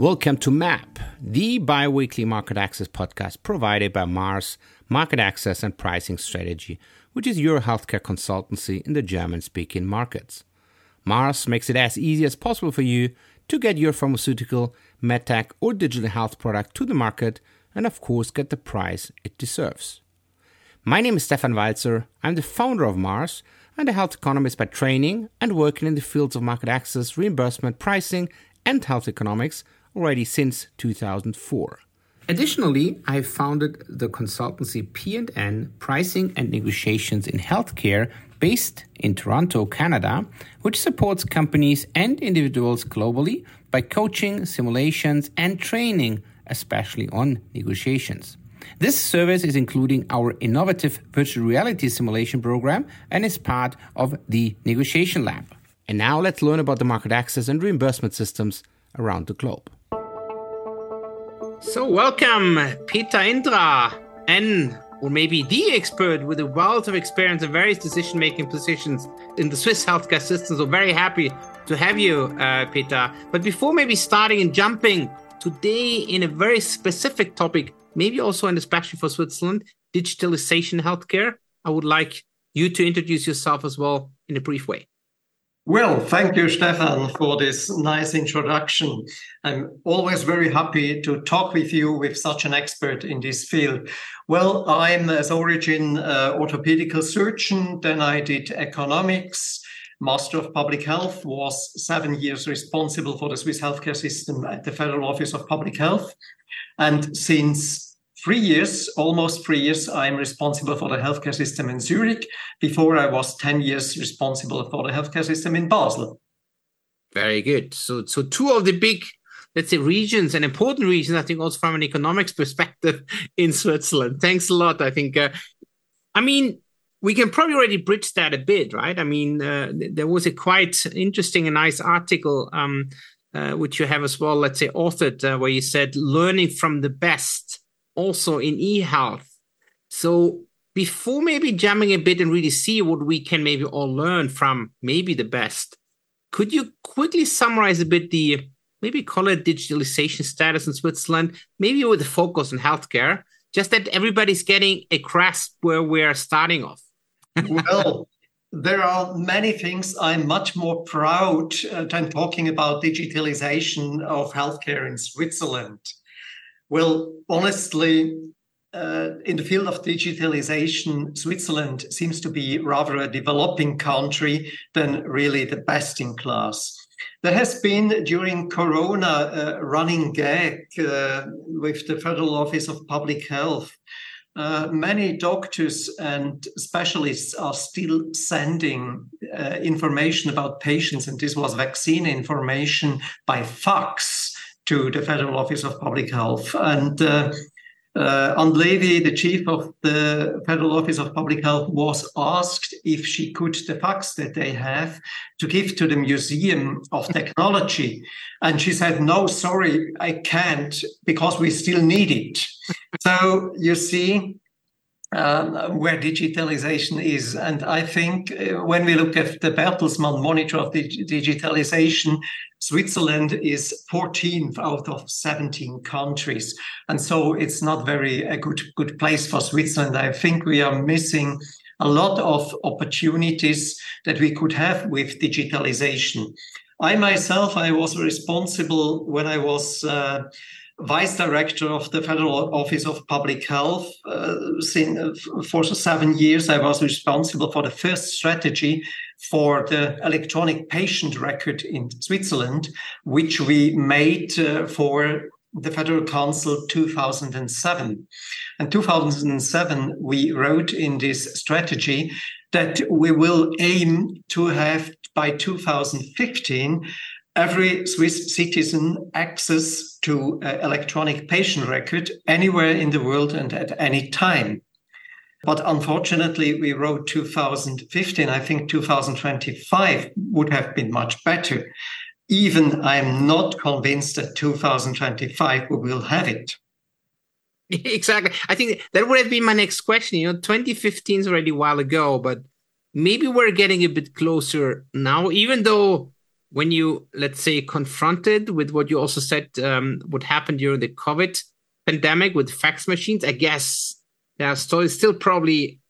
Welcome to MAP, the bi weekly market access podcast provided by Mars Market Access and Pricing Strategy, which is your healthcare consultancy in the German speaking markets. Mars makes it as easy as possible for you to get your pharmaceutical, medtech, or digital health product to the market and, of course, get the price it deserves. My name is Stefan Walzer. I'm the founder of Mars and a health economist by training and working in the fields of market access, reimbursement, pricing, and health economics already since 2004. Additionally, I founded the consultancy P&N Pricing and Negotiations in Healthcare based in Toronto, Canada, which supports companies and individuals globally by coaching, simulations, and training, especially on negotiations. This service is including our innovative virtual reality simulation program and is part of the Negotiation Lab. And now let's learn about the market access and reimbursement systems around the globe. So, welcome, Peter Indra, and or maybe the expert with a wealth of experience in various decision making positions in the Swiss healthcare system. So, very happy to have you, uh, Peter. But before maybe starting and jumping today in a very specific topic, maybe also and especially for Switzerland, digitalization healthcare, I would like you to introduce yourself as well in a brief way. Well, thank you, Stefan, for this nice introduction. I'm always very happy to talk with you with such an expert in this field. Well, I'm as origin uh, orthopedical surgeon, then I did economics, Master of Public Health, was seven years responsible for the Swiss healthcare system at the Federal Office of Public Health. And since three years, almost three years, I'm responsible for the healthcare system in Zurich. Before I was 10 years responsible for the healthcare system in Basel. Very good. So, so two of the big, let's say, regions and important regions, I think also from an economics perspective in Switzerland. Thanks a lot. I think, uh, I mean, we can probably already bridge that a bit, right? I mean, uh, there was a quite interesting and nice article, um, uh, which you have as well, let's say, authored, uh, where you said learning from the best also in e-health. So before maybe jamming a bit and really see what we can maybe all learn from maybe the best, could you quickly summarize a bit the maybe call it digitalization status in Switzerland, maybe with a focus on healthcare, just that everybody's getting a grasp where we're starting off? well, there are many things I'm much more proud uh, than talking about digitalization of healthcare in Switzerland. Well, honestly, uh, in the field of digitalization, Switzerland seems to be rather a developing country than really the best in class. There has been during Corona a running gag uh, with the Federal Office of Public Health. Uh, many doctors and specialists are still sending uh, information about patients, and this was vaccine information by fax to the Federal Office of Public Health. And uh, uh, Anne Levy, the chief of the Federal Office of Public Health, was asked if she could the fax that they have to give to the Museum of Technology. And she said, No, sorry, I can't because we still need it. so you see, um, where digitalization is. And I think uh, when we look at the Bertelsmann monitor of dig- digitalization, Switzerland is 14th out of 17 countries. And so it's not very a good, good place for Switzerland. I think we are missing a lot of opportunities that we could have with digitalization. I myself, I was responsible when I was uh, vice director of the Federal Office of Public Health. Uh, for seven years, I was responsible for the first strategy for the electronic patient record in Switzerland, which we made uh, for the Federal Council 2007. And 2007, we wrote in this strategy that we will aim to have by 2015 every Swiss citizen access to uh, electronic patient record anywhere in the world and at any time. But unfortunately, we wrote 2015. I think 2025 would have been much better. Even I'm not convinced that 2025 we will have it. Exactly. I think that would have been my next question. You know, 2015 is already a while ago, but maybe we're getting a bit closer now, even though when you, let's say, confronted with what you also said um, what happened during the COVID pandemic with fax machines, I guess there's still, still probably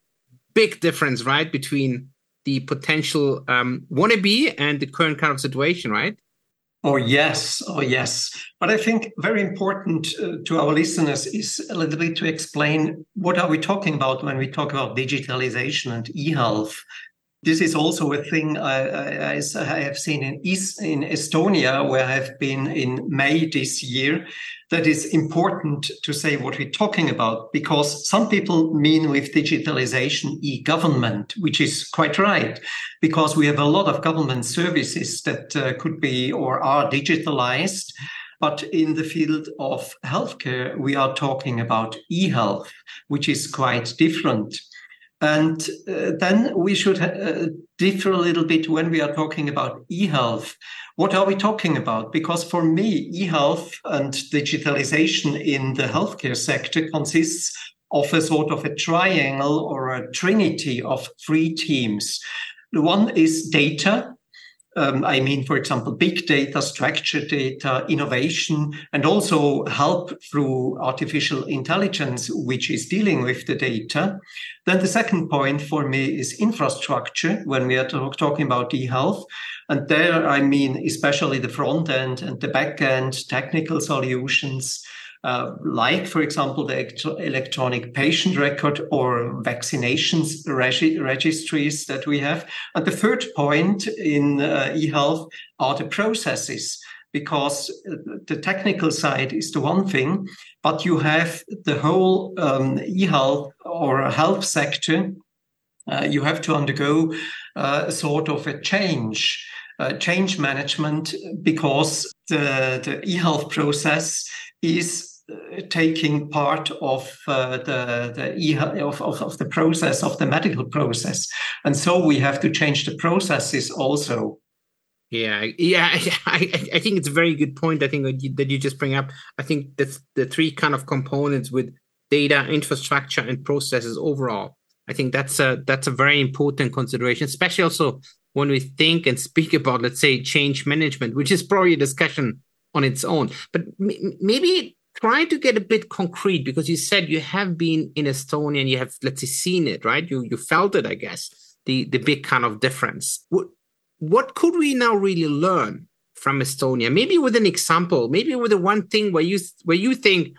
big difference, right, between the potential um, wannabe and the current kind of situation, right? Oh, yes. Oh, yes. But I think very important uh, to our listeners is a little bit to explain what are we talking about when we talk about digitalization and e-health. This is also a thing I, I, I have seen in East, in Estonia, where I have been in May this year. That is important to say what we're talking about because some people mean with digitalization e-government, which is quite right, because we have a lot of government services that uh, could be or are digitalized. But in the field of healthcare, we are talking about e-health, which is quite different. And uh, then we should uh, differ a little bit when we are talking about e-health. What are we talking about? Because for me, e-health and digitalization in the healthcare sector consists of a sort of a triangle or a trinity of three teams. The one is data, um, I mean, for example, big data, structured data, innovation, and also help through artificial intelligence, which is dealing with the data. Then the second point for me is infrastructure when we are talk- talking about e-health. And there, I mean, especially the front end and the back end technical solutions uh, like, for example, the electronic patient record or vaccinations regi- registries that we have. And the third point in uh, e-health are the processes because uh, the technical side is the one thing, but you have the whole um, e-health or health sector. Uh, you have to undergo uh, sort of a change, change management, because the, the e-health process is taking part of uh, the the of, of, of the process of the medical process, and so we have to change the processes also. Yeah, yeah, I, I think it's a very good point. I think that you, that you just bring up. I think that's the three kind of components with data, infrastructure, and processes overall. I think that's a that's a very important consideration, especially also when we think and speak about, let's say, change management, which is probably a discussion on its own. But maybe try to get a bit concrete because you said you have been in Estonia and you have, let's say, seen it, right? You you felt it, I guess, the the big kind of difference. What what could we now really learn from Estonia? Maybe with an example, maybe with the one thing where you where you think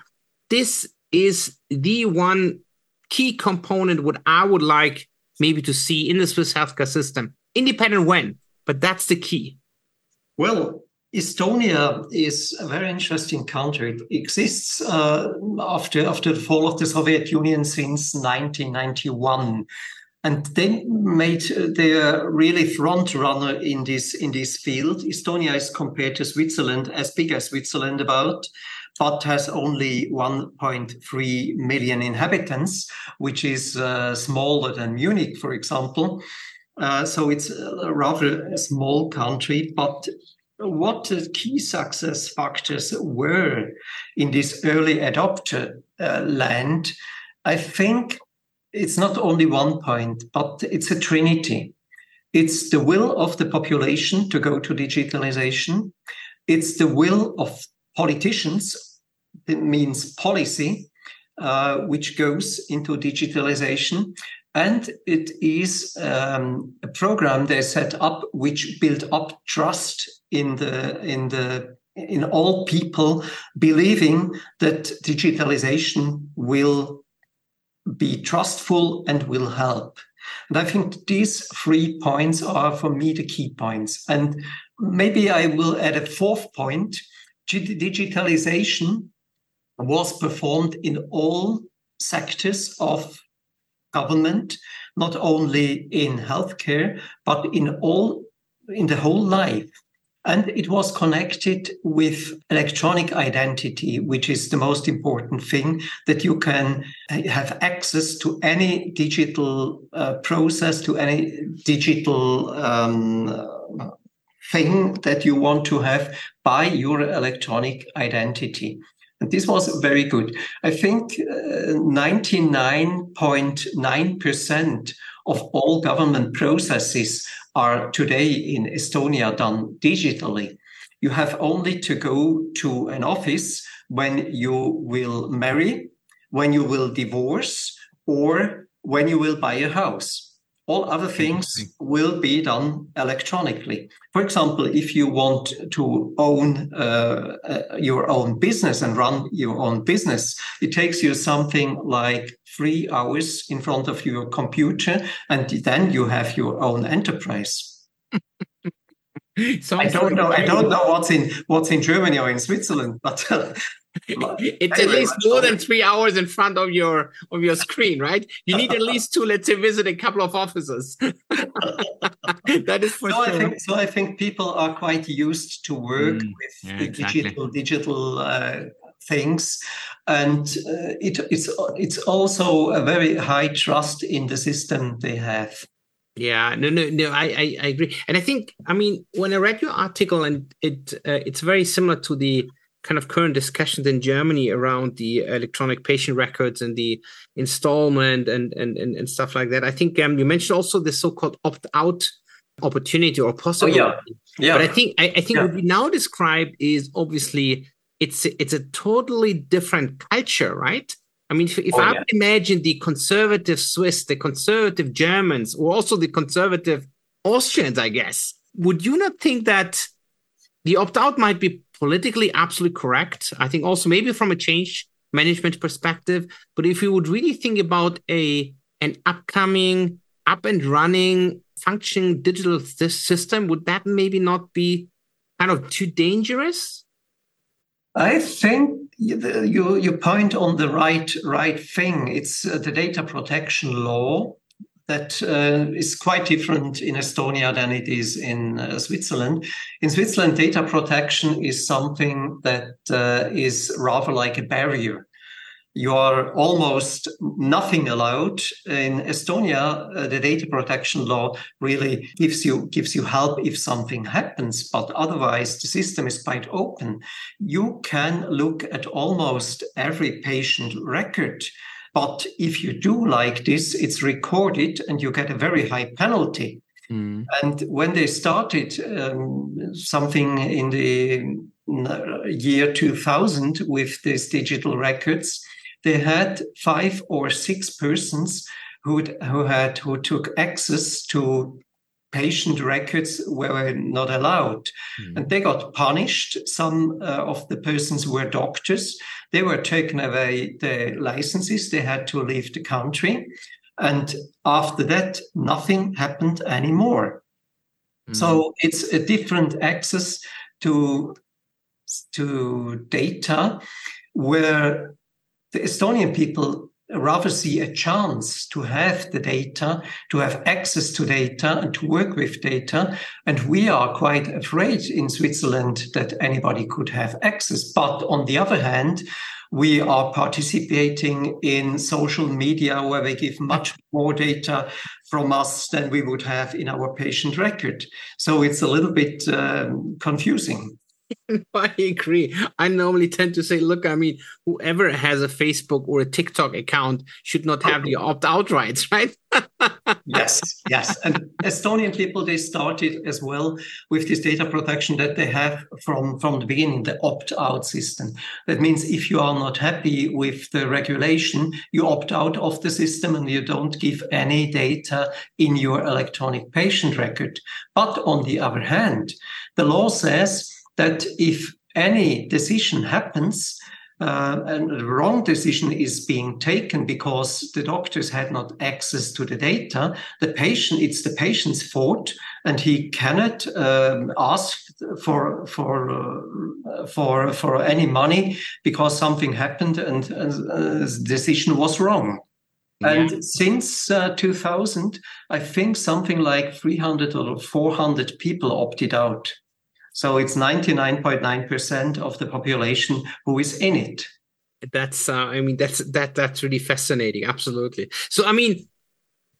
this is the one key component what I would like maybe to see in the Swiss healthcare system, independent when, but that's the key. Well, Estonia is a very interesting country. It exists uh, after after the fall of the Soviet Union since 1991, and they made their really front runner in this in this field. Estonia is compared to Switzerland as big as Switzerland about, but has only 1.3 million inhabitants, which is uh, smaller than Munich, for example. Uh, so it's a rather small country, but what the key success factors were in this early adopter uh, land, I think it's not only one point, but it's a trinity. It's the will of the population to go to digitalization. It's the will of politicians, it means policy, uh, which goes into digitalization. And it is um, a program they set up which built up trust in the in the in all people believing that digitalization will be trustful and will help. And I think these three points are for me the key points. And maybe I will add a fourth point. Digitalization was performed in all sectors of government, not only in healthcare, but in all in the whole life. And it was connected with electronic identity, which is the most important thing that you can have access to any digital uh, process, to any digital um, thing that you want to have by your electronic identity. And this was very good. I think 99.9% uh, of all government processes are today in Estonia done digitally. You have only to go to an office when you will marry, when you will divorce, or when you will buy a house. All other things will be done electronically. For example, if you want to own uh, uh, your own business and run your own business, it takes you something like three hours in front of your computer, and then you have your own enterprise. I don't know. I don't know what's in what's in Germany or in Switzerland, but uh, it's anyway, at least more than three hours in front of your of your screen, right? You need at least to let's say visit a couple of offices. that is for so sure. I think, so I think people are quite used to work mm, with yeah, exactly. digital digital uh, things, and uh, it, it's it's also a very high trust in the system they have. Yeah, no, no, no. I, I, I agree, and I think I mean when I read your article, and it uh, it's very similar to the kind of current discussions in Germany around the electronic patient records and the installment and and and, and stuff like that. I think um, you mentioned also the so-called opt-out opportunity or possibility. Oh, yeah. yeah. But I think I, I think yeah. what we now describe is obviously it's it's a totally different culture, right? I mean, if, if oh, I yeah. imagine the conservative Swiss, the conservative Germans, or also the conservative Austrians, I guess, would you not think that the opt out might be politically absolutely correct. I think also maybe from a change management perspective, but if you would really think about a an upcoming up and running functioning digital system, would that maybe not be kind of too dangerous? I think you you point on the right right thing. It's uh, the data protection law that uh, is quite different in Estonia than it is in uh, Switzerland. In Switzerland, data protection is something that uh, is rather like a barrier. You are almost nothing allowed. In Estonia, uh, the data protection law really gives you gives you help if something happens, but otherwise the system is quite open. You can look at almost every patient record but if you do like this, it's recorded and you get a very high penalty. Mm. And when they started um, something in the year 2000 with these digital records, they had five or six persons who who had who took access to patient records were not allowed. Mm. And they got punished. Some uh, of the persons were doctors. They were taken away their licenses. They had to leave the country. And after that, nothing happened anymore. Mm. So it's a different access to, to data where the Estonian people rather see a chance to have the data, to have access to data and to work with data. And we are quite afraid in Switzerland that anybody could have access. But on the other hand, we are participating in social media where they give much more data from us than we would have in our patient record. So it's a little bit um, confusing. I agree. I normally tend to say, look, I mean, whoever has a Facebook or a TikTok account should not have the opt out rights, right? yes, yes. And Estonian people, they started as well with this data protection that they have from, from the beginning, the opt out system. That means if you are not happy with the regulation, you opt out of the system and you don't give any data in your electronic patient record. But on the other hand, the law says that if any decision happens, uh, and a wrong decision is being taken because the doctors had not access to the data, the patient, it's the patient's fault, and he cannot um, ask for for uh, for for any money because something happened and uh, the decision was wrong. Yeah. And since uh, 2000, I think something like 300 or 400 people opted out. So it's 99.9% of the population who is in it. That's, uh, I mean, that's that that's really fascinating. Absolutely. So, I mean,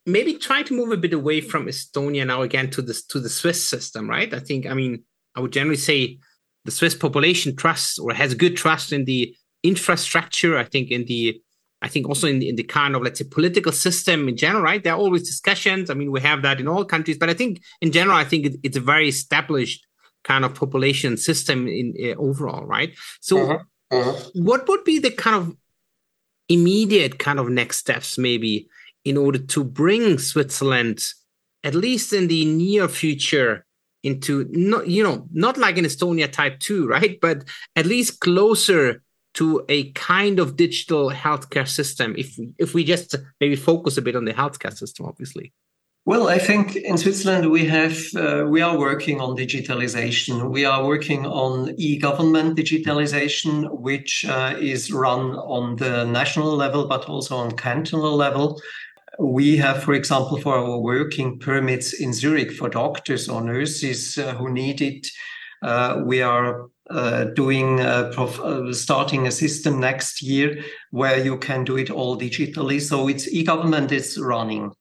maybe try to move a bit away from Estonia now again to this to the Swiss system, right? I think, I mean, I would generally say the Swiss population trusts or has good trust in the infrastructure. I think in the I think also in the, in the kind of let's say political system in general, right? There are always discussions. I mean, we have that in all countries, but I think in general, I think it, it's a very established kind of population system in uh, overall, right? So, uh-huh. Uh-huh. what would be the kind of immediate kind of next steps, maybe, in order to bring Switzerland, at least in the near future, into not you know not like in Estonia Type Two, right? But at least closer to a kind of digital healthcare system if if we just maybe focus a bit on the healthcare system obviously well i think in switzerland we have uh, we are working on digitalization we are working on e-government digitalization which uh, is run on the national level but also on cantonal level we have, for example, for our working permits in Zurich for doctors or nurses uh, who need it, uh, we are uh, doing uh, prof- uh, starting a system next year where you can do it all digitally. So it's e-government is running.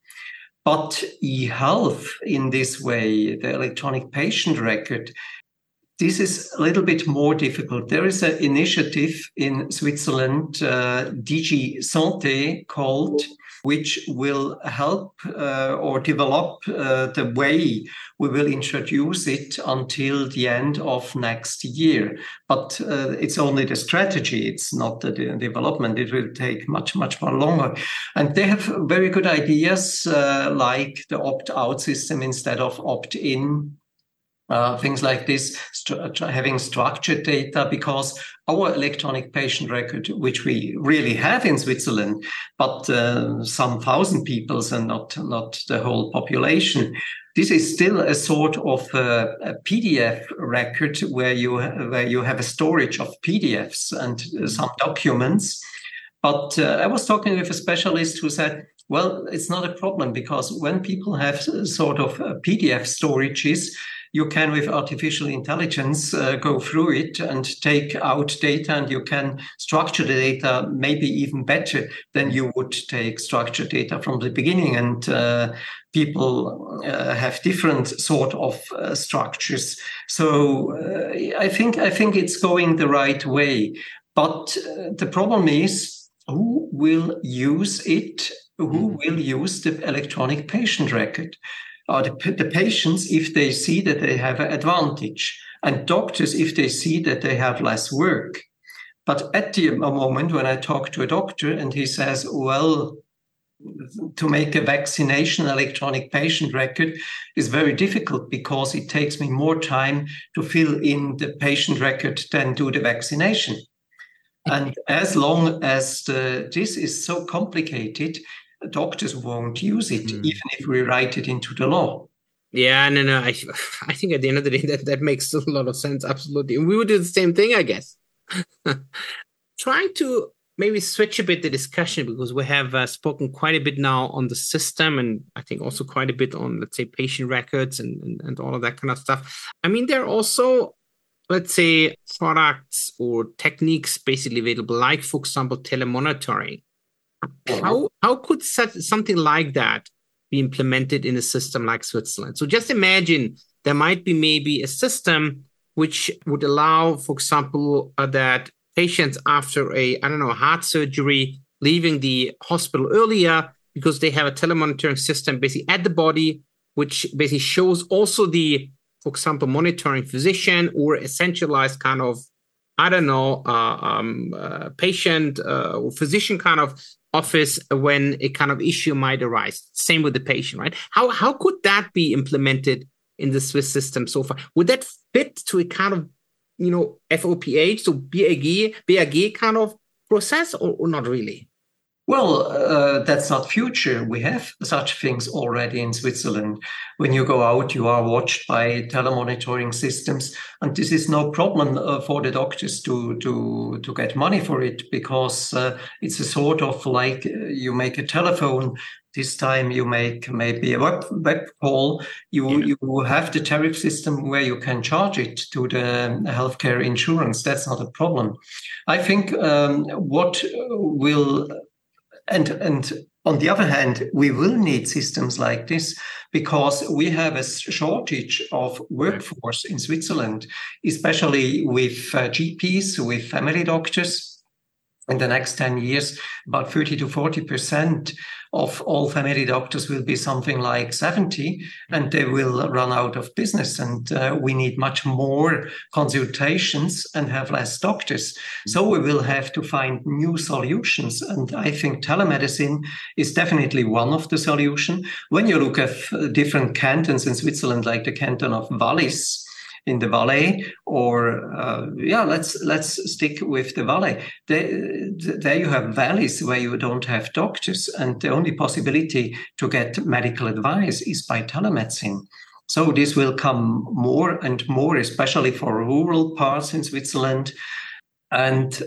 But e-health in this way, the electronic patient record, this is a little bit more difficult. There is an initiative in Switzerland, uh, DigiSanté, called which will help uh, or develop uh, the way we will introduce it until the end of next year. But uh, it's only the strategy, it's not the de- development. It will take much, much more longer. And they have very good ideas uh, like the opt out system instead of opt in uh, things like this, st- having structured data, because our electronic patient record, which we really have in Switzerland, but uh, some thousand people and not not the whole population, this is still a sort of a, a PDF record where you where you have a storage of PDFs and uh, some documents. But uh, I was talking with a specialist who said, well, it's not a problem because when people have sort of uh, PDF storages, you can with artificial intelligence uh, go through it and take out data and you can structure the data maybe even better than you would take structured data from the beginning. And uh, people uh, have different sort of uh, structures. So uh, i think i think it's going the right way. But uh, the problem is who will use it? Who will use the electronic patient record are the, the patients if they see that they have an advantage, and doctors if they see that they have less work. But at the moment when I talk to a doctor and he says, well, to make a vaccination electronic patient record is very difficult because it takes me more time to fill in the patient record than do the vaccination. And as long as the, this is so complicated, doctors won't use it, mm. even if we write it into the law. Yeah, no, no. I, I think at the end of the day, that, that makes a lot of sense. Absolutely. And we would do the same thing, I guess. Trying to maybe switch a bit the discussion because we have uh, spoken quite a bit now on the system and I think also quite a bit on, let's say, patient records and, and, and all of that kind of stuff. I mean, there are also, let's say, products or techniques basically available, like, for example, telemonitoring how how could such something like that be implemented in a system like Switzerland? So just imagine there might be maybe a system which would allow, for example, uh, that patients after a I don't know heart surgery leaving the hospital earlier because they have a telemonitoring system basically at the body, which basically shows also the, for example, monitoring physician or a centralized kind of I don't know, uh, um, uh, patient uh, or physician kind of office when a kind of issue might arise. Same with the patient, right? How how could that be implemented in the Swiss system so far? Would that fit to a kind of you know FOPH, so BAG, BAG kind of process, or, or not really? Well, uh, that's not future. We have such things already in Switzerland. When you go out, you are watched by telemonitoring systems, and this is no problem uh, for the doctors to to to get money for it because uh, it's a sort of like uh, you make a telephone. This time you make maybe a web, web call. You yeah. you have the tariff system where you can charge it to the healthcare insurance. That's not a problem. I think um, what will and, and on the other hand, we will need systems like this because we have a shortage of workforce in Switzerland, especially with uh, GPs, with family doctors. In the next 10 years, about 30 to 40% of all family doctors will be something like 70 and they will run out of business. And uh, we need much more consultations and have less doctors. So we will have to find new solutions. And I think telemedicine is definitely one of the solution. When you look at different cantons in Switzerland, like the canton of Wallis, in the Valais, or uh, yeah, let's let's stick with the Valais. There, there you have valleys where you don't have doctors, and the only possibility to get medical advice is by telemedicine. So this will come more and more, especially for rural parts in Switzerland. And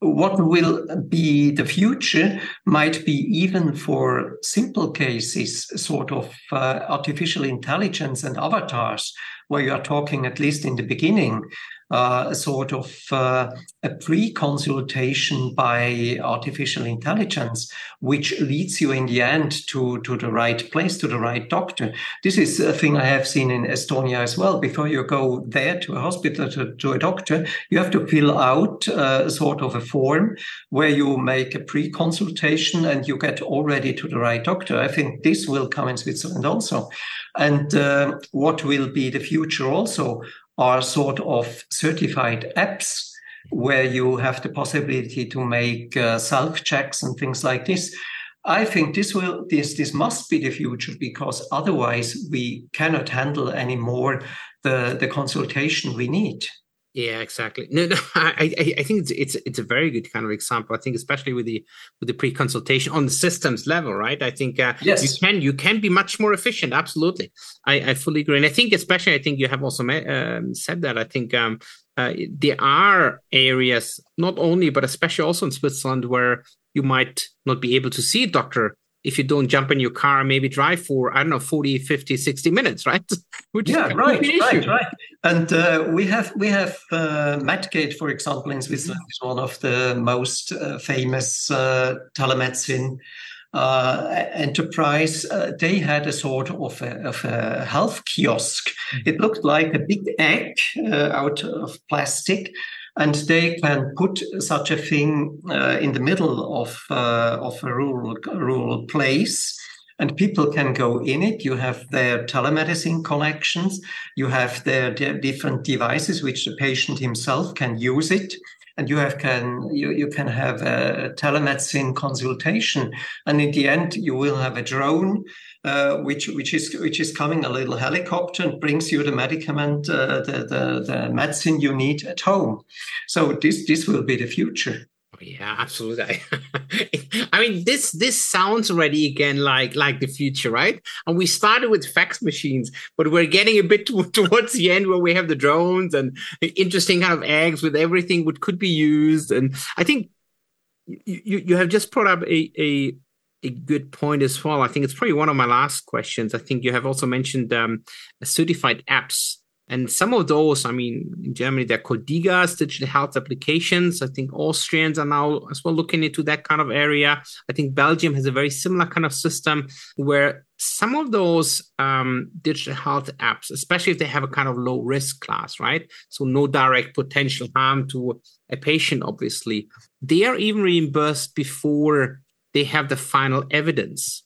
what will be the future might be even for simple cases, sort of uh, artificial intelligence and avatars, where you are talking, at least in the beginning, a sort of uh, a pre-consultation by artificial intelligence, which leads you in the end to, to the right place, to the right doctor. This is a thing I have seen in Estonia as well. Before you go there to a hospital, to, to a doctor, you have to fill out a sort of a form where you make a pre-consultation and you get already to the right doctor. I think this will come in Switzerland also. And uh, what will be the future also are sort of certified apps where you have the possibility to make uh, self checks and things like this. I think this will this this must be the future because otherwise we cannot handle anymore the the consultation we need. Yeah, exactly. No, no, I, I, I think it's, it's it's a very good kind of example. I think especially with the with the pre-consultation on the systems level, right? I think uh, yes. you can you can be much more efficient. Absolutely, I, I fully agree. And I think especially I think you have also um, said that. I think um, uh, there are areas not only but especially also in Switzerland where you might not be able to see a doctor if you don't jump in your car maybe drive for i don't know 40 50 60 minutes right? Which yeah right right right. And uh, we have we have uh, medgate for example in switzerland is one of the most uh, famous uh, telemedicine uh, enterprise. Uh, they had a sort of a, of a health kiosk. Mm-hmm. it looked like a big egg out of plastic and they can put such a thing uh, in the middle of uh, of a rural rural place. And people can go in it. You have their telemedicine collections. You have their, different devices which the patient himself can use it. And you have can you, you can have a telemedicine consultation. And in the end you will have a drone uh, which which is which is coming. A little helicopter and brings you the medicament uh, the, the the medicine you need at home. So this this will be the future. Yeah absolutely. I mean this this sounds already again like like the future right? And we started with fax machines but we're getting a bit to, towards the end where we have the drones and interesting kind of eggs with everything what could be used. And i think you you have just brought up a a a good point as well. I think it's probably one of my last questions. I think you have also mentioned um, certified apps and some of those, I mean, in Germany, they're called DiGAs, digital health applications. I think Austrians are now as well looking into that kind of area. I think Belgium has a very similar kind of system where some of those um, digital health apps, especially if they have a kind of low risk class, right? So no direct potential harm to a patient, obviously, they are even reimbursed before they have the final evidence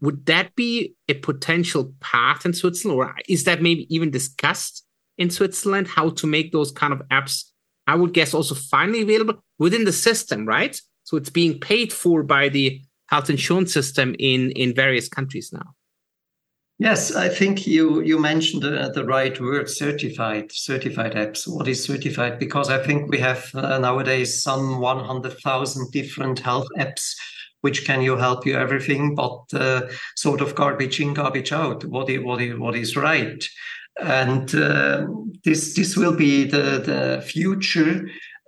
would that be a potential path in Switzerland, or is that maybe even discussed in Switzerland? How to make those kind of apps? I would guess also finally available within the system, right? So it's being paid for by the health insurance system in in various countries now. Yes, I think you you mentioned the, the right word, certified, certified apps. What is certified? Because I think we have uh, nowadays some 100,000 different health apps which can you help you everything, but uh, sort of garbage in, garbage out. What is, what is, what is right? And uh, this this will be the the future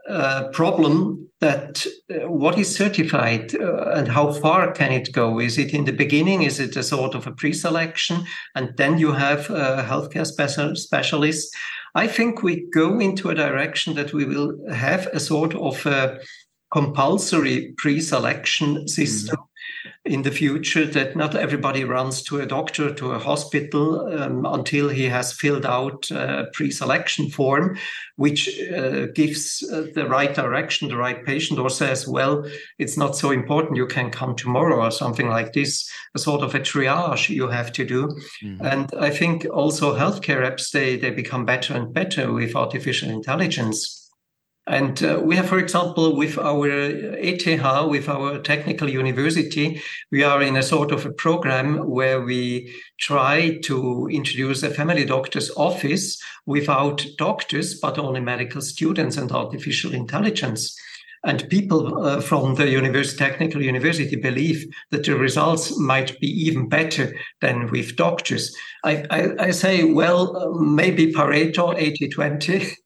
uh, problem that uh, what is certified uh, and how far can it go? Is it in the beginning? Is it a sort of a pre-selection, and then you have a healthcare special, specialists? I think we go into a direction that we will have a sort of a compulsory pre-selection system. Mm. In the future that not everybody runs to a doctor, to a hospital um, until he has filled out a pre selection form, which uh, gives uh, the right direction, the right patient, or says, well, it's not so important, you can come tomorrow, or something like this, a sort of a triage you have to do. Mm-hmm. And I think also healthcare apps, they, they become better and better with artificial intelligence and uh, we have, for example, with our ETH, with our technical university, we are in a sort of a program where we try to introduce a family doctor's office without doctors, but only medical students and artificial intelligence. And people uh, from the university, technical university believe that the results might be even better than with doctors. I, I, I say, well, maybe Pareto 80 20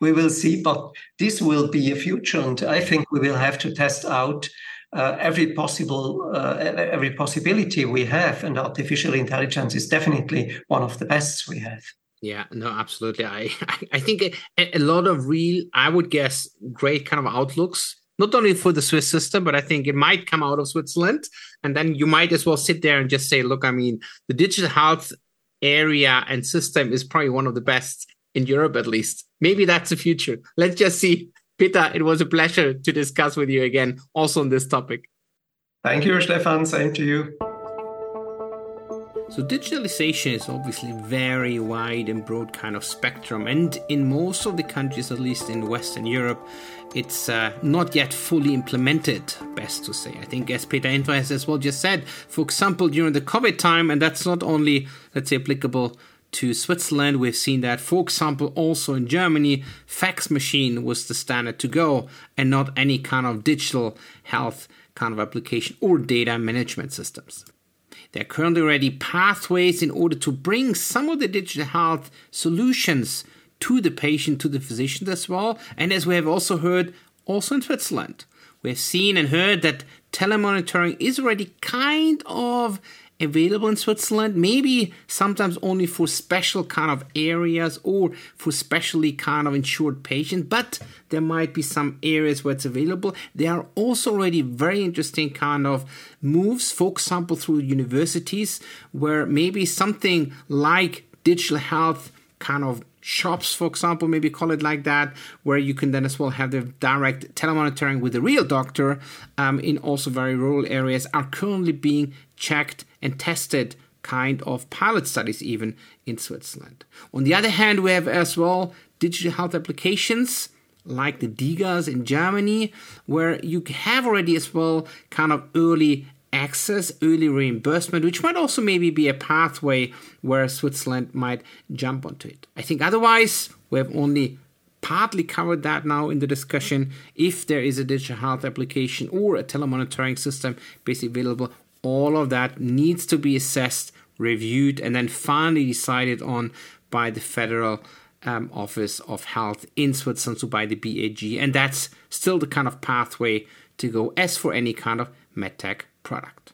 we will see. But this will be a future, and I think we will have to test out uh, every possible uh, every possibility we have, and artificial intelligence is definitely one of the best we have. Yeah, no, absolutely. I I think a, a lot of real, I would guess, great kind of outlooks not only for the Swiss system, but I think it might come out of Switzerland. And then you might as well sit there and just say, look, I mean, the digital health area and system is probably one of the best in Europe at least. Maybe that's the future. Let's just see. Peter, it was a pleasure to discuss with you again, also on this topic. Thank you, Stefan. Same to you. So, digitalization is obviously very wide and broad kind of spectrum, and in most of the countries, at least in Western Europe, it's uh, not yet fully implemented, best to say. I think, as Peter Indra has as well just said, for example, during the COVID time, and that's not only, let's say, applicable to Switzerland. We've seen that, for example, also in Germany, fax machine was the standard to go and not any kind of digital health kind of application or data management systems. There are currently already pathways in order to bring some of the digital health solutions to the patient, to the physician as well. And as we have also heard, also in Switzerland, we have seen and heard that telemonitoring is already kind of available in Switzerland, maybe sometimes only for special kind of areas or for specially kind of insured patients, but there might be some areas where it's available. There are also already very interesting kind of moves, for example, through universities where maybe something like digital health kind of shops, for example, maybe call it like that, where you can then as well have the direct telemonitoring with the real doctor um, in also very rural areas are currently being checked and tested kind of pilot studies even in Switzerland. On the other hand, we have as well digital health applications like the DiGAs in Germany, where you have already as well kind of early access, early reimbursement, which might also maybe be a pathway where Switzerland might jump onto it. I think otherwise, we have only partly covered that now in the discussion. If there is a digital health application or a telemonitoring system basically available, all of that needs to be assessed, reviewed, and then finally decided on by the Federal um, Office of Health in Switzerland, so by the BAG. And that's still the kind of pathway to go as for any kind of medtech product.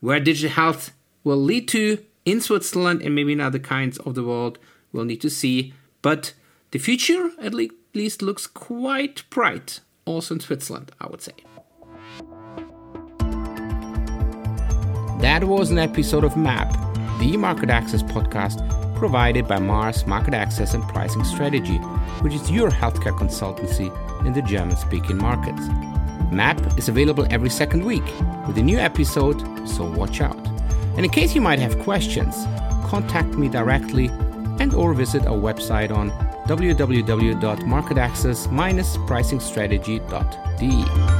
Where digital health will lead to in Switzerland and maybe in other kinds of the world, we'll need to see. But the future at least looks quite bright, also in Switzerland, I would say. That was an episode of MAP, the market access podcast provided by Mars Market Access and Pricing Strategy, which is your healthcare consultancy in the German speaking markets. MAP is available every second week with a new episode, so watch out. And in case you might have questions, contact me directly and or visit our website on www.marketaccess-pricingstrategy.de.